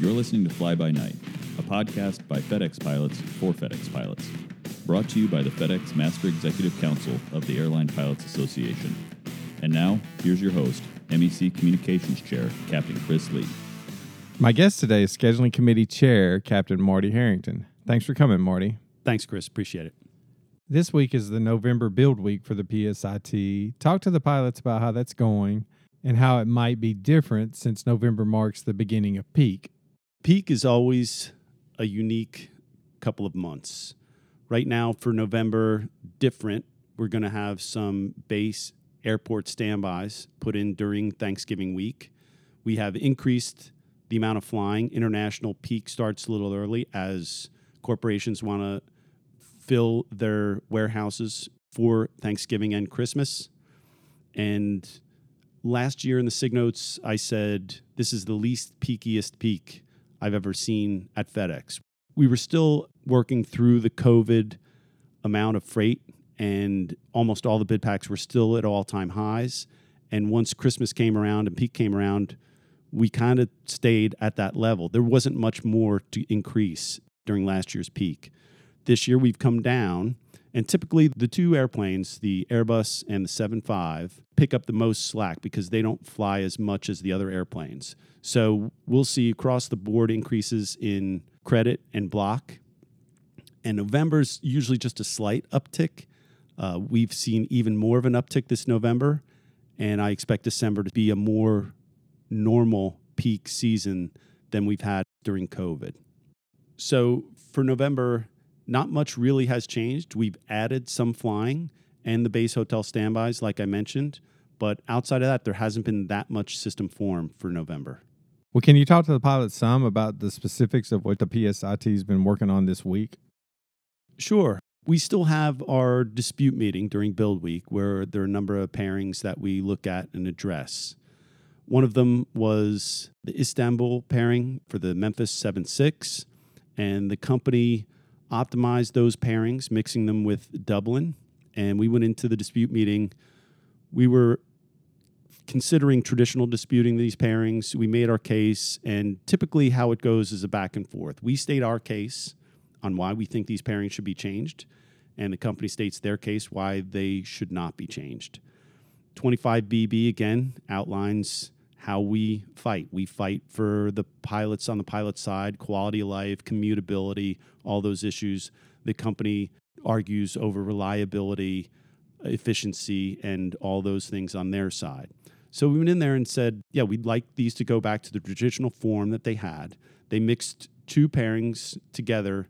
You're listening to Fly By Night, a podcast by FedEx pilots for FedEx pilots. Brought to you by the FedEx Master Executive Council of the Airline Pilots Association. And now, here's your host, MEC Communications Chair, Captain Chris Lee. My guest today is Scheduling Committee Chair, Captain Marty Harrington. Thanks for coming, Marty. Thanks, Chris. Appreciate it. This week is the November build week for the PSIT. Talk to the pilots about how that's going and how it might be different since November marks the beginning of peak. Peak is always a unique couple of months. Right now, for November, different. We're going to have some base airport standbys put in during Thanksgiving week. We have increased the amount of flying. International peak starts a little early as corporations want to fill their warehouses for Thanksgiving and Christmas. And last year in the SIG notes, I said this is the least peakiest peak I've ever seen at FedEx. We were still working through the COVID amount of freight, and almost all the bid packs were still at all time highs. And once Christmas came around and peak came around, we kind of stayed at that level. There wasn't much more to increase during last year's peak. This year we've come down, and typically the two airplanes, the Airbus and the 75, pick up the most slack because they don't fly as much as the other airplanes. So we'll see across the board increases in credit and block. And November's usually just a slight uptick. Uh, we've seen even more of an uptick this November, and I expect December to be a more normal peak season than we've had during COVID. So for November, not much really has changed. We've added some flying and the base hotel standbys, like I mentioned. But outside of that, there hasn't been that much system form for November. Well, can you talk to the pilots some about the specifics of what the PSIT has been working on this week? Sure. We still have our dispute meeting during build week where there are a number of pairings that we look at and address. One of them was the Istanbul pairing for the Memphis 7 6, and the company optimized those pairings, mixing them with Dublin. And we went into the dispute meeting. We were considering traditional disputing these pairings. We made our case, and typically, how it goes is a back and forth. We state our case on why we think these pairings should be changed, and the company states their case why they should not be changed. 25BB again outlines how we fight. We fight for the pilots on the pilot side, quality of life, commutability, all those issues. The company argues over reliability, efficiency, and all those things on their side. So we went in there and said, yeah, we'd like these to go back to the traditional form that they had. They mixed two pairings together,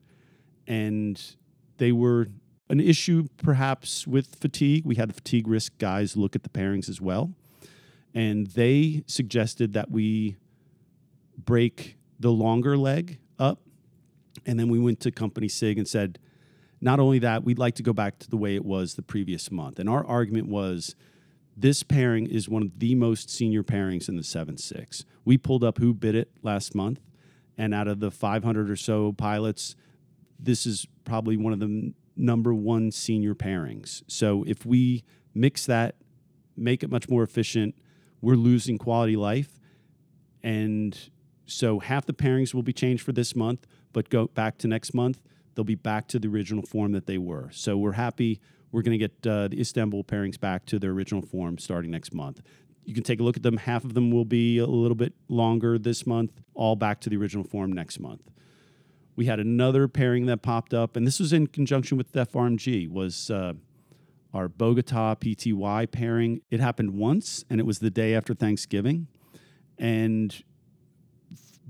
and they were an issue perhaps with fatigue. We had the fatigue risk guys look at the pairings as well and they suggested that we break the longer leg up. And then we went to Company SIG and said, not only that, we'd like to go back to the way it was the previous month. And our argument was this pairing is one of the most senior pairings in the 7 6. We pulled up who bid it last month. And out of the 500 or so pilots, this is probably one of the number one senior pairings. So if we mix that, make it much more efficient, we're losing quality life. And so half the pairings will be changed for this month, but go back to next month, they'll be back to the original form that they were. So we're happy. We're going to get uh, the Istanbul pairings back to their original form starting next month. You can take a look at them. Half of them will be a little bit longer this month, all back to the original form next month. We had another pairing that popped up, and this was in conjunction with FRMG, was uh, our Bogota PTY pairing. It happened once, and it was the day after Thanksgiving. And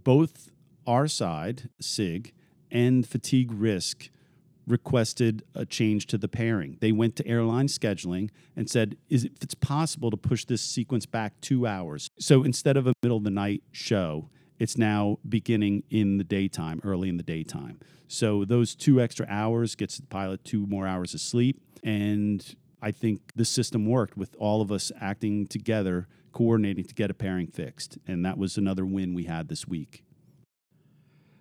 both our side, SIG, and Fatigue Risk requested a change to the pairing. They went to airline scheduling and said, "Is it, if it's possible to push this sequence back two hours?" So instead of a middle of the night show, it's now beginning in the daytime, early in the daytime. So those two extra hours gets the pilot two more hours of sleep. And I think the system worked with all of us acting together, coordinating to get a pairing fixed. And that was another win we had this week.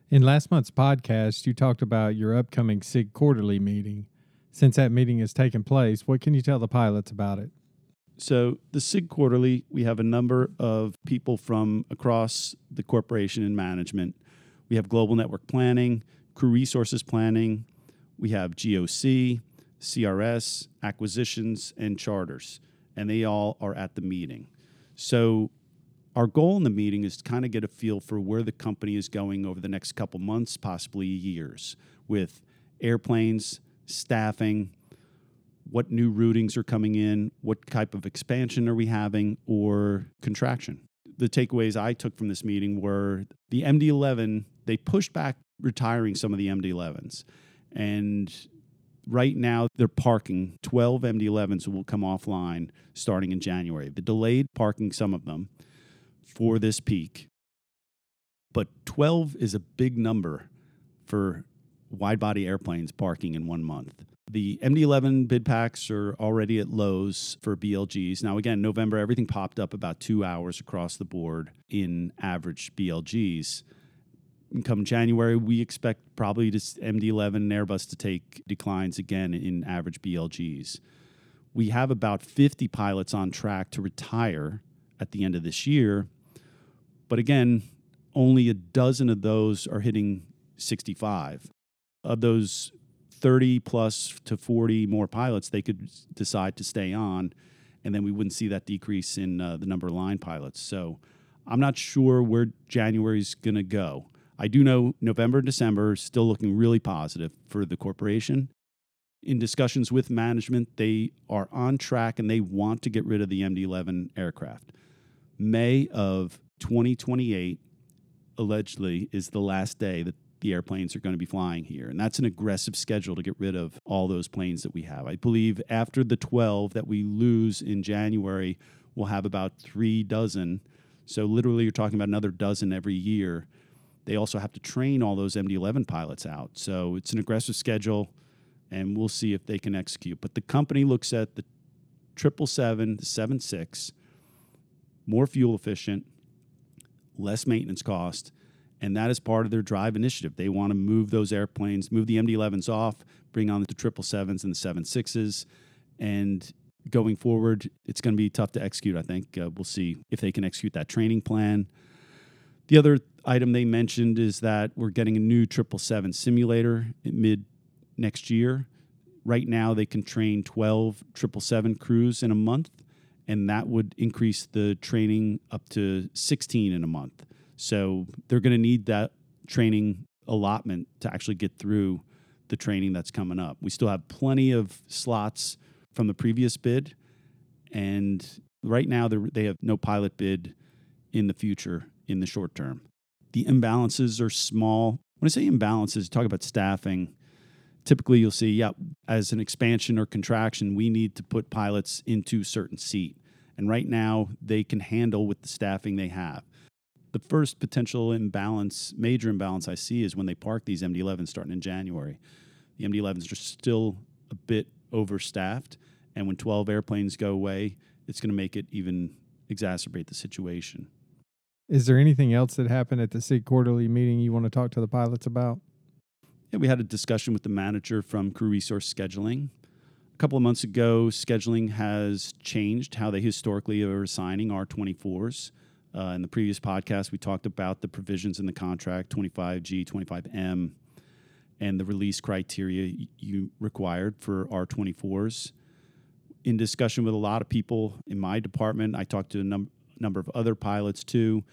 In last month's podcast, you talked about your upcoming SIG quarterly meeting. Since that meeting has taken place, what can you tell the pilots about it? So, the SIG quarterly, we have a number of people from across the corporation and management. We have global network planning, crew resources planning, we have GOC, CRS, acquisitions, and charters, and they all are at the meeting. So, our goal in the meeting is to kind of get a feel for where the company is going over the next couple months, possibly years, with airplanes, staffing, what new routings are coming in, what type of expansion are we having, or contraction. The takeaways I took from this meeting were the MD 11, they pushed back retiring some of the MD 11s. And right now, they're parking 12 MD 11s will come offline starting in January. They delayed parking some of them for this peak. But 12 is a big number for wide body airplanes parking in one month. The MD 11 bid packs are already at lows for BLGs. Now, again, November, everything popped up about two hours across the board in average BLGs. Come January, we expect probably this MD 11 and Airbus to take declines again in average BLGs. We have about 50 pilots on track to retire at the end of this year. But again, only a dozen of those are hitting 65. Of those 30 plus to 40 more pilots, they could decide to stay on, and then we wouldn't see that decrease in uh, the number of line pilots. So I'm not sure where January's going to go. I do know November and December is still looking really positive for the corporation. In discussions with management, they are on track and they want to get rid of the MD 11 aircraft. May of 2028 allegedly is the last day that the airplanes are going to be flying here. And that's an aggressive schedule to get rid of all those planes that we have. I believe after the 12 that we lose in January, we'll have about three dozen. So literally, you're talking about another dozen every year. They also have to train all those MD 11 pilots out. So it's an aggressive schedule, and we'll see if they can execute. But the company looks at the 777, the 76, more fuel efficient, less maintenance cost and that is part of their drive initiative. They want to move those airplanes, move the MD 11s off, bring on the 777s and the 76s. And going forward, it's going to be tough to execute, I think. Uh, we'll see if they can execute that training plan. The other item they mentioned is that we're getting a new 777 simulator mid next year. Right now, they can train 12 777 crews in a month, and that would increase the training up to 16 in a month. So they're going to need that training allotment to actually get through the training that's coming up. We still have plenty of slots from the previous bid, and right now they have no pilot bid in the future in the short term. The imbalances are small. When I say imbalances, talk about staffing. Typically, you'll see, yeah, as an expansion or contraction, we need to put pilots into certain seat. And right now, they can handle with the staffing they have the first potential imbalance, major imbalance I see is when they park these MD-11s starting in January. The MD-11s are still a bit overstaffed, and when 12 airplanes go away, it's going to make it even exacerbate the situation. Is there anything else that happened at the SIG quarterly meeting you want to talk to the pilots about? Yeah, we had a discussion with the manager from Crew Resource Scheduling. A couple of months ago, scheduling has changed how they historically are assigning R24s. Uh, in the previous podcast, we talked about the provisions in the contract 25G, 25M, and the release criteria you required for R24s. In discussion with a lot of people in my department, I talked to a num- number of other pilots too,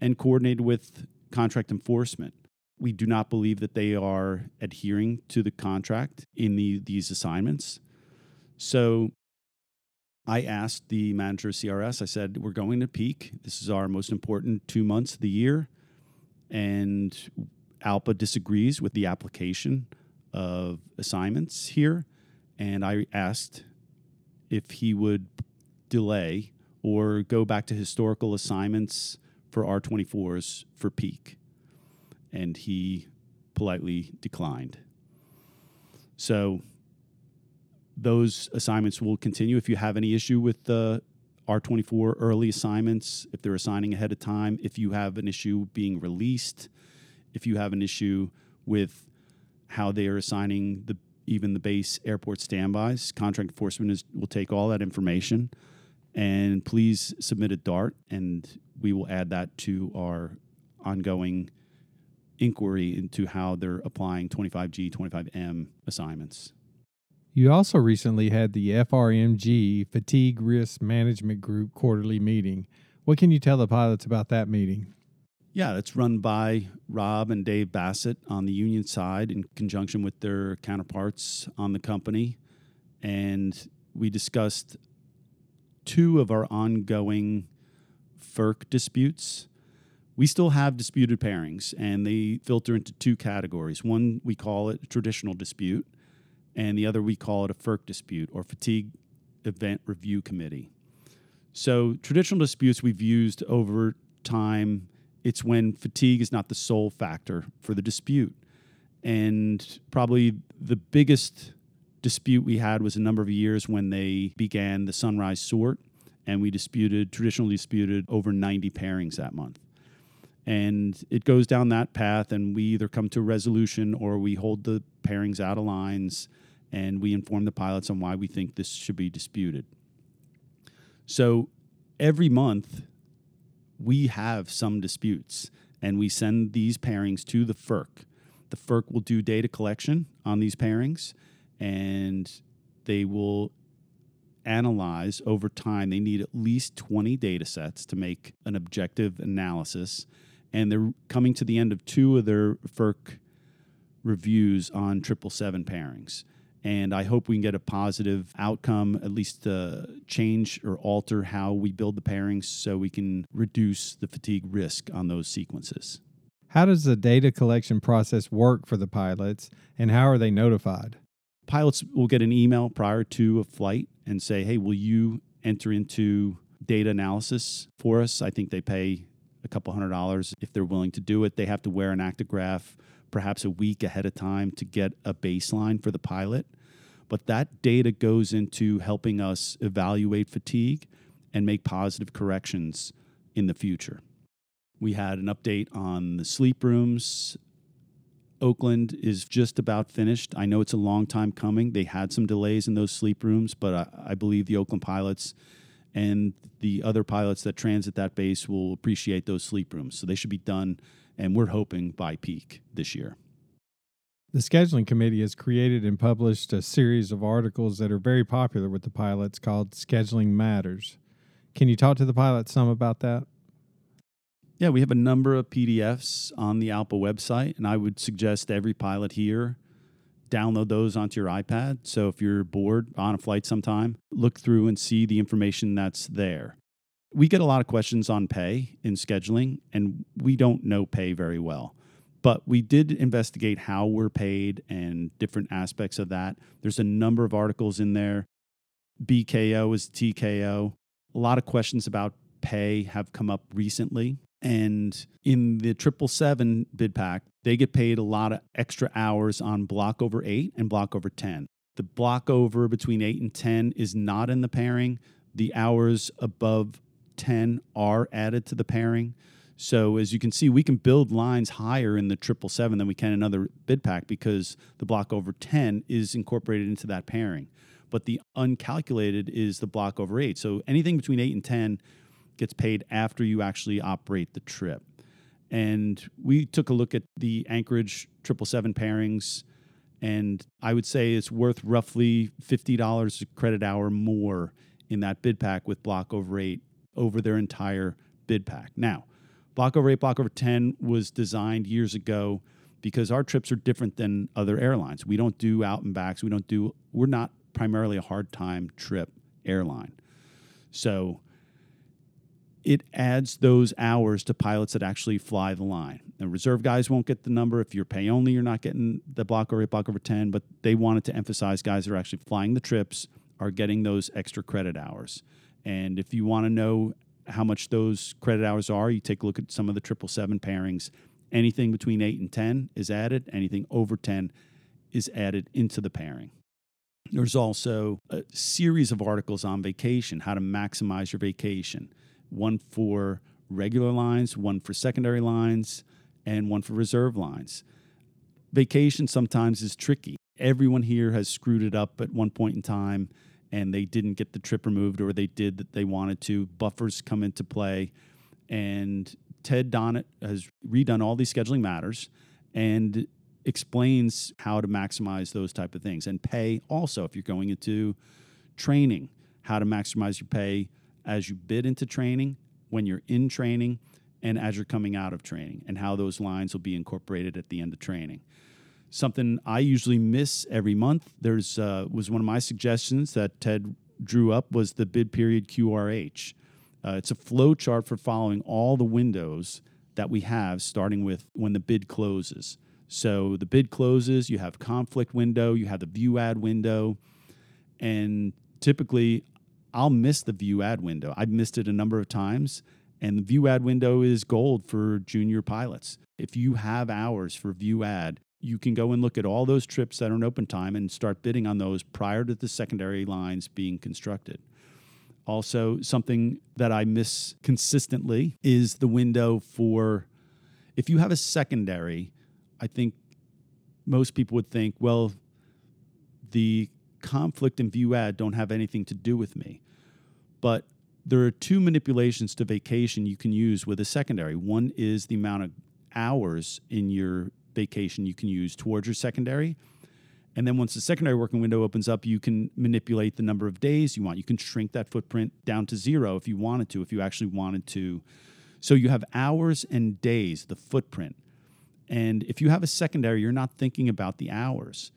and coordinated with contract enforcement. We do not believe that they are adhering to the contract in the, these assignments. So I asked the manager of CRS, I said, We're going to peak. This is our most important two months of the year. And ALPA disagrees with the application of assignments here. And I asked if he would delay or go back to historical assignments for R24s for peak. And he politely declined. So those assignments will continue. If you have any issue with the R24 early assignments, if they're assigning ahead of time, if you have an issue being released, if you have an issue with how they are assigning the even the base airport standbys, contract enforcement is, will take all that information and please submit a DART and we will add that to our ongoing inquiry into how they're applying 25G, 25M assignments. You also recently had the FRMG Fatigue Risk Management Group quarterly meeting. What can you tell the pilots about that meeting? Yeah, it's run by Rob and Dave Bassett on the union side in conjunction with their counterparts on the company. And we discussed two of our ongoing FERC disputes. We still have disputed pairings, and they filter into two categories. One, we call it traditional dispute, and the other, we call it a FERC dispute or Fatigue Event Review Committee. So, traditional disputes we've used over time, it's when fatigue is not the sole factor for the dispute. And probably the biggest dispute we had was a number of years when they began the sunrise sort, and we disputed, traditionally disputed, over 90 pairings that month. And it goes down that path, and we either come to a resolution or we hold the pairings out of lines and we inform the pilots on why we think this should be disputed. So every month, we have some disputes, and we send these pairings to the FERC. The FERC will do data collection on these pairings, and they will analyze over time. They need at least 20 data sets to make an objective analysis. And they're coming to the end of two of their FERC reviews on 777 pairings. And I hope we can get a positive outcome, at least uh, change or alter how we build the pairings so we can reduce the fatigue risk on those sequences. How does the data collection process work for the pilots, and how are they notified? Pilots will get an email prior to a flight and say, hey, will you enter into data analysis for us? I think they pay a couple hundred dollars if they're willing to do it. They have to wear an actigraph perhaps a week ahead of time to get a baseline for the pilot. But that data goes into helping us evaluate fatigue and make positive corrections in the future. We had an update on the sleep rooms. Oakland is just about finished. I know it's a long time coming. They had some delays in those sleep rooms, but I, I believe the Oakland pilots and the other pilots that transit that base will appreciate those sleep rooms. So they should be done and we're hoping by peak this year. The scheduling committee has created and published a series of articles that are very popular with the pilots called Scheduling Matters. Can you talk to the pilots some about that? Yeah, we have a number of PDFs on the ALPA website, and I would suggest every pilot here download those onto your iPad. So if you're bored on a flight sometime, look through and see the information that's there. We get a lot of questions on pay in scheduling, and we don't know pay very well. But we did investigate how we're paid and different aspects of that. There's a number of articles in there. BKO is TKO. A lot of questions about pay have come up recently. And in the 777 bid pack, they get paid a lot of extra hours on block over eight and block over 10. The block over between eight and 10 is not in the pairing. The hours above 10 are added to the pairing. So as you can see, we can build lines higher in the 777 than we can in another bid pack because the block over 10 is incorporated into that pairing. But the uncalculated is the block over 8. So anything between 8 and 10 gets paid after you actually operate the trip. And we took a look at the Anchorage 777 pairings, and I would say it's worth roughly $50 a credit hour more in that bid pack with block over 8 over their entire bid pack. Now, block over 8, block over 10 was designed years ago because our trips are different than other airlines. We don't do out and backs. We don't do, we're not primarily a hard time trip airline. So it adds those hours to pilots that actually fly the line. The reserve guys won't get the number. If you're pay only, you're not getting the block over 8, block over 10, but they wanted to emphasize guys that are actually flying the trips are getting those extra credit hours. And if you want to know how much those credit hours are, you take a look at some of the 777 pairings. Anything between 8 and 10 is added, anything over 10 is added into the pairing. There's also a series of articles on vacation, how to maximize your vacation. One for regular lines, one for secondary lines, and one for reserve lines. Vacation sometimes is tricky. Everyone here has screwed it up at one point in time and they didn't get the trip removed or they did that they wanted to. Buffers come into play. And Ted Donat has redone all these scheduling matters and explains how to maximize those type of things and pay also if you're going into training how to maximize your pay as you bid into training when you're in training and as you're coming out of training and how those lines will be incorporated at the end of training something i usually miss every month there's uh, was one of my suggestions that ted drew up was the bid period qrh uh, it's a flow chart for following all the windows that we have starting with when the bid closes so the bid closes, you have conflict window, you have the view ad window, and typically I'll miss the view ad window. I've missed it a number of times, and the view ad window is gold for junior pilots. If you have hours for view add, you can go and look at all those trips that are in open time and start bidding on those prior to the secondary lines being constructed. Also, something that I miss consistently is the window for if you have a secondary I think most people would think, well, the conflict and view ad don't have anything to do with me. But there are two manipulations to vacation you can use with a secondary. One is the amount of hours in your vacation you can use towards your secondary. And then once the secondary working window opens up, you can manipulate the number of days you want. You can shrink that footprint down to zero if you wanted to, if you actually wanted to. So you have hours and days, the footprint. And if you have a secondary, you're not thinking about the hours.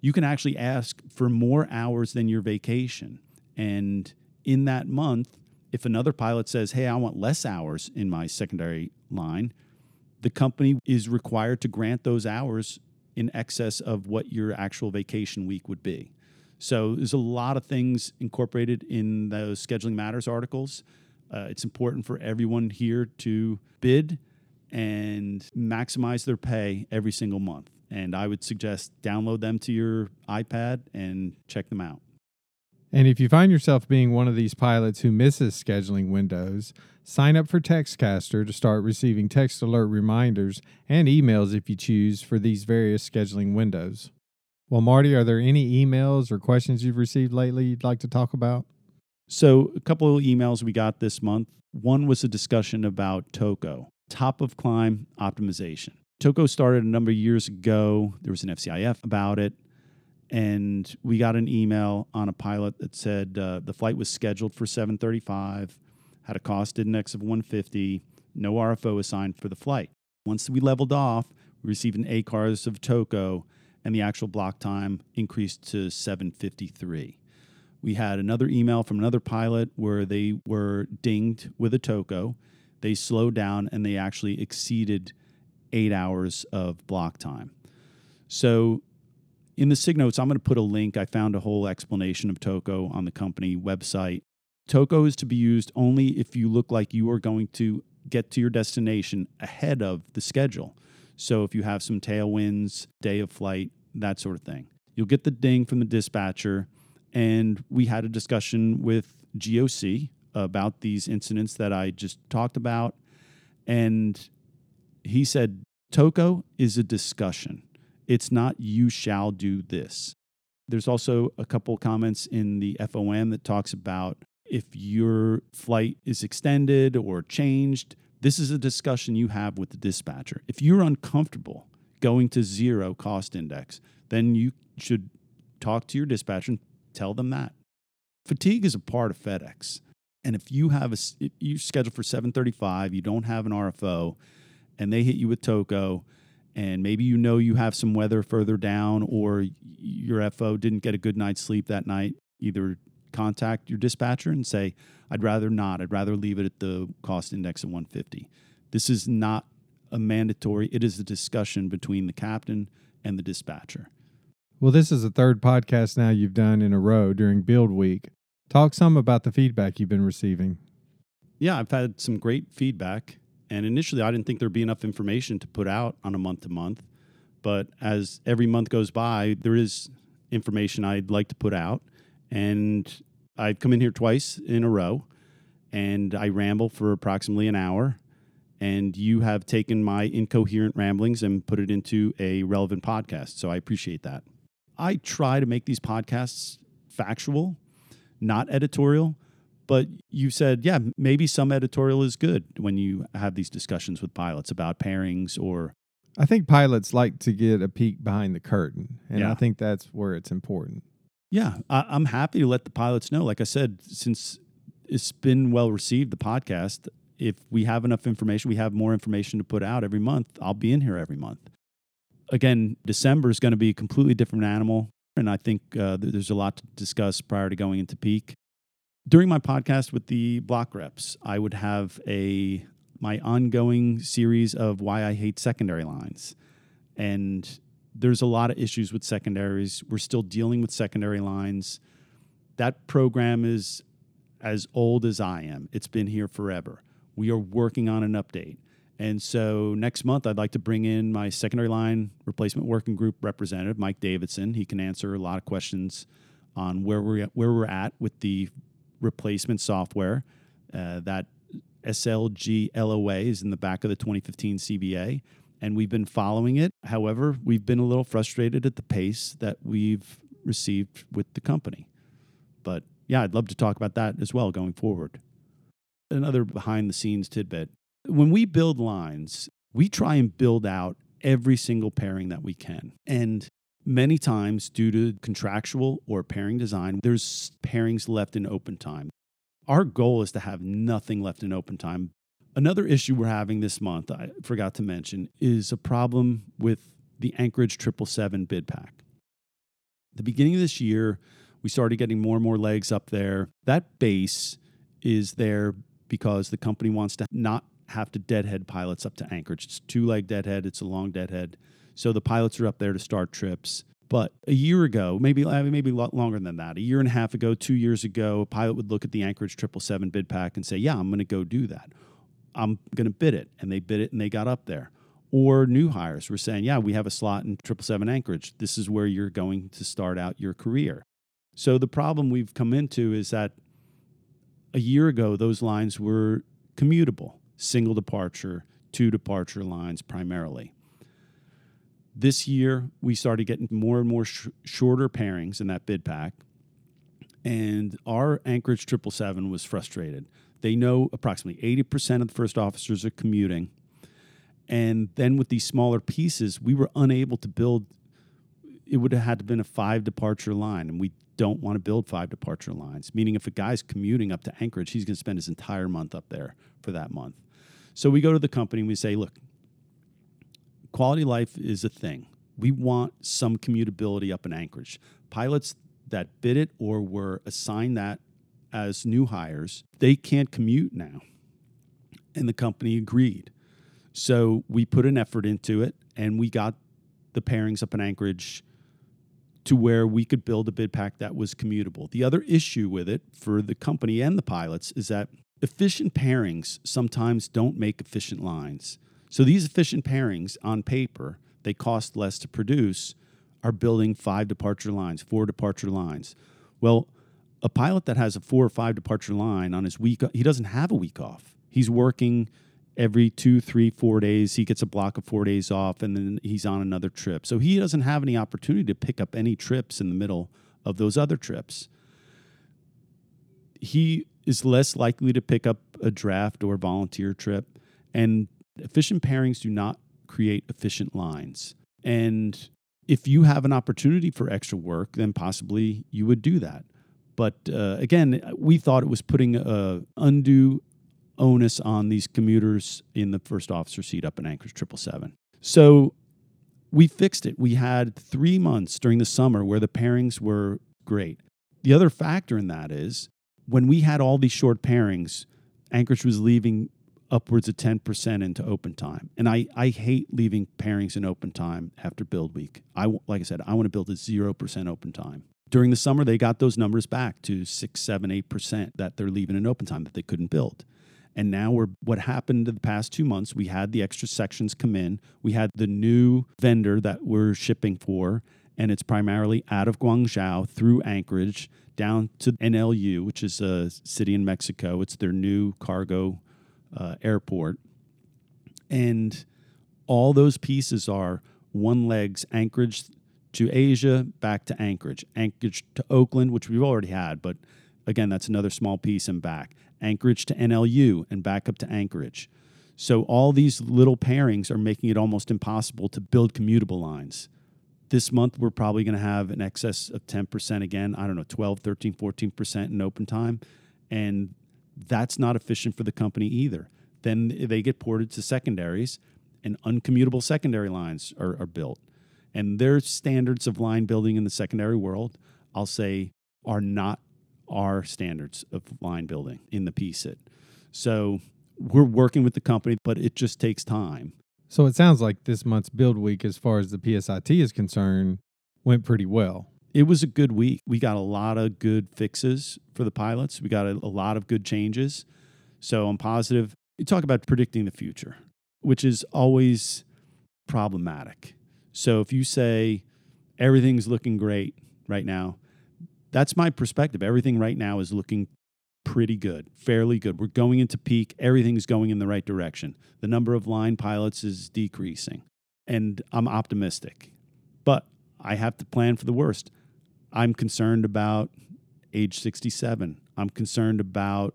You can actually ask for more hours than your vacation. And in that month, if another pilot says, Hey, I want less hours in my secondary line, the company is required to grant those hours in excess of what your actual vacation week would be. So there's a lot of things incorporated in those scheduling matters articles. Uh, it's important for everyone here to bid and maximize their pay every single month. And I would suggest download them to your iPad and check them out. And if you find yourself being one of these pilots who misses scheduling windows, sign up for Textcaster to start receiving text alert reminders and emails if you choose for these various scheduling windows. Well, Marty, are there any emails or questions you've received lately you'd like to talk about? So, a couple of emails we got this month. One was a discussion about TOCO top of climb optimization. TOCO started a number of years ago. There was an FCIF about it. And we got an email on a pilot that said uh, the flight was scheduled for 735, had a cost index of 150, no RFO assigned for the flight. Once we leveled off, we received an ACARS of TOCO, and the actual block time increased to 753. We had another email from another pilot where they were dinged with a TOCO they slowed down and they actually exceeded eight hours of block time. So in the SIG notes, I'm going to put a link. I found a whole explanation of TOCO on the company website. TOCO is to be used only if you look like you are going to get to your destination ahead of the schedule. So if you have some tailwinds, day of flight, that sort of thing. You'll get the ding from the dispatcher. And we had a discussion with GOC, about these incidents that I just talked about. And he said, TOCO is a discussion. It's not you shall do this. There's also a couple comments in the FOM that talks about if your flight is extended or changed, this is a discussion you have with the dispatcher. If you're uncomfortable going to zero cost index, then you should talk to your dispatcher and tell them that. Fatigue is a part of FedEx. And if you have a you schedule for 7:35, you don't have an RFO, and they hit you with TOCO, and maybe you know you have some weather further down, or your FO didn't get a good night's sleep that night, either contact your dispatcher and say, "I'd rather not. I'd rather leave it at the cost index of 150." This is not a mandatory. It is a discussion between the captain and the dispatcher. Well, this is the third podcast now you've done in a row during Build Week. Talk some about the feedback you've been receiving. Yeah, I've had some great feedback. And initially, I didn't think there'd be enough information to put out on a month to month. But as every month goes by, there is information I'd like to put out. And I've come in here twice in a row and I ramble for approximately an hour. And you have taken my incoherent ramblings and put it into a relevant podcast. So I appreciate that. I try to make these podcasts factual not editorial. But you said, yeah, maybe some editorial is good when you have these discussions with pilots about pairings or I think pilots like to get a peek behind the curtain, and Yeah. I think that's where it's important. Yeah, I, I'm happy to let the pilots know. Like I said, since it's been well received, the podcast, if we have enough information, we have more information to put out every month, I'll be in here every month. Again, December is going to be a completely different animal. And I think uh, there's a lot to discuss prior to going into peak. During my podcast with the block reps, I would have a my ongoing series of why I hate secondary lines. And there's a lot of issues with secondaries. We're still dealing with secondary lines. That program is as old as I am. It's been here forever. We are working on an update. And so next month, I'd like to bring in my secondary line replacement working group representative, Mike Davidson. He can answer a lot of questions on where we're at, where we're at with the replacement software. Uh, that SLG LOA is in the back of the 2015 CBA and we've been following it. However, we've been a little frustrated at the pace that we've received with the company. But yeah, I'd love to talk about that as well going forward. Another behind the scenes tidbit when we build lines, we try and build out every single pairing that we can. And many times, due to contractual or pairing design, there's pairings left in open time. Our goal is to have nothing left in open time Another issue we're having this month, I forgot to mention, is a problem with the Anchorage 777 bid pack. The beginning of this year, we started getting more and more legs up there. That base is there because the company wants to not have to deadhead pilots up to Anchorage. It's two leg deadhead, it's a long deadhead. So the pilots are up there to start trips. But a year ago, maybe maybe a lot longer than that, a year and a half ago, two years ago, a pilot would look at the Anchorage 777 bid pack and say, Yeah, I'm going to go do that. I'm going to bid it. And they bid it and they got up there. Or new hires were saying, yeah, we have a slot in 777 Anchorage. This is where you're going to start out your career. So the problem we've come into is that a year ago, those lines were commutable, single departure, two departure lines primarily. This year, we started getting more and more sh- shorter pairings in that bid pack. And our Anchorage 777 was frustrated. They know approximately 80% of the first officers are commuting. And then with these smaller pieces, we were unable to build, it would have had to been a five departure line. And we don't want to build five departure lines, meaning if a guy's commuting up to Anchorage, he's going to spend his entire month up there for that month. So we go to the company and we say, look, quality life is a thing. We want some commutability up in Anchorage. Pilots that bid it or were assigned that as new hires, they can't commute now. And the company agreed. So we put an effort into it and we got the pairings up in Anchorage to where we could build a bid pack that was commutable. The other issue with it for the company and the pilots is that efficient pairings sometimes don't make efficient lines. So these efficient pairings on paper, they cost less to produce, are building five departure lines, four departure lines. Well, a pilot that has a four or five departure line on his week, he doesn't have a week off. He's working every two, three, four days. He gets a block of four days off and then he's on another trip. So he doesn't have any opportunity to pick up any trips in the middle of those other trips. He is less likely to pick up a draft or volunteer trip. And efficient pairings do not create efficient lines. And if you have an opportunity for extra work, then possibly you would do that. But uh, again, we thought it was putting a undue onus on these commuters in the first officer seat up in Anchorage 777. So we fixed it. We had three months during the summer where the pairings were great. The other factor in that is when we had all these short pairings, Anchorage was leaving upwards of 10% into open time. And I, I hate leaving pairings in open time after build week. I, like I said, I want to build a 0% open time. During the summer, they got those numbers back to six, seven, eight percent that they're leaving in open time that they couldn't build. And now we're what happened in the past two months, we had the extra sections come in. We had the new vendor that we're shipping for, and it's primarily out of Guangzhou through Anchorage down to NLU, which is a city in Mexico. It's their new cargo uh, airport. And all those pieces are one legs Anchorage to Asia, back to Anchorage, Anchorage to Oakland, which we've already had, but again, that's another small piece and back. Anchorage to NLU and back up to Anchorage. So all these little pairings are making it almost impossible to build commutable lines. This month, we're probably going to have an excess of 10% again. I don't know, 12, 13, 14% in open time. And that's not efficient for the company either. Then they get ported to secondaries, and uncommutable secondary lines are, are built. And their standards of line building in the secondary world, I'll say, are not our standards of line building in the PSIT. So we're working with the company, but it just takes time. So it sounds like this month's build week, as far as the PSIT is concerned, went pretty well. It was a good week. We got a lot of good fixes for the pilots. We got a, a lot of good changes. So I'm positive. You talk about predicting the future, which is always problematic. So if you say everything's looking great right now, that's my perspective. Everything right now is looking pretty good, fairly good. We're going into peak. Everything's going in the right direction. The number of line pilots is decreasing, and I'm optimistic. But I have to plan for the worst. I'm concerned about age 67. I'm concerned about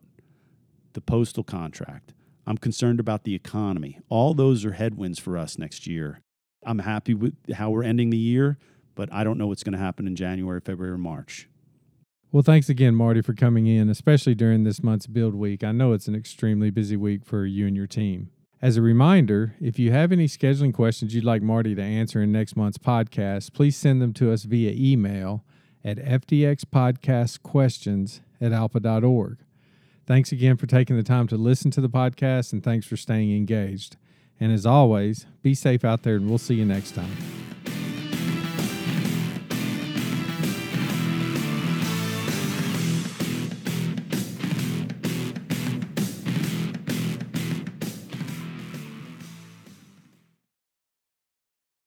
the postal contract. I'm concerned about the economy. All those are headwinds for us next year. I'm happy with how we're ending the year, but I don't know what's going to happen in January, February, or March. Well, thanks again, Marty, for coming in, especially during this month's build week. I know it's an extremely busy week for you and your team. As a reminder, if you have any scheduling questions you'd like Marty to answer in next month's podcast, please send them to us via email at fdxpodcastquestions at alpa.org. Thanks again for taking the time to listen to the podcast, and thanks for staying engaged. And as always, be safe out there, and we'll see you next time.